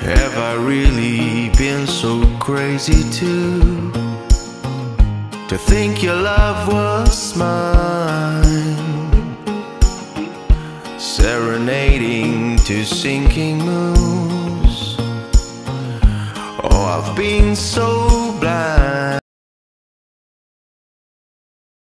Have I really been so crazy too? To think your love was mine, serenading to sinking moons. Oh, I've been so blind.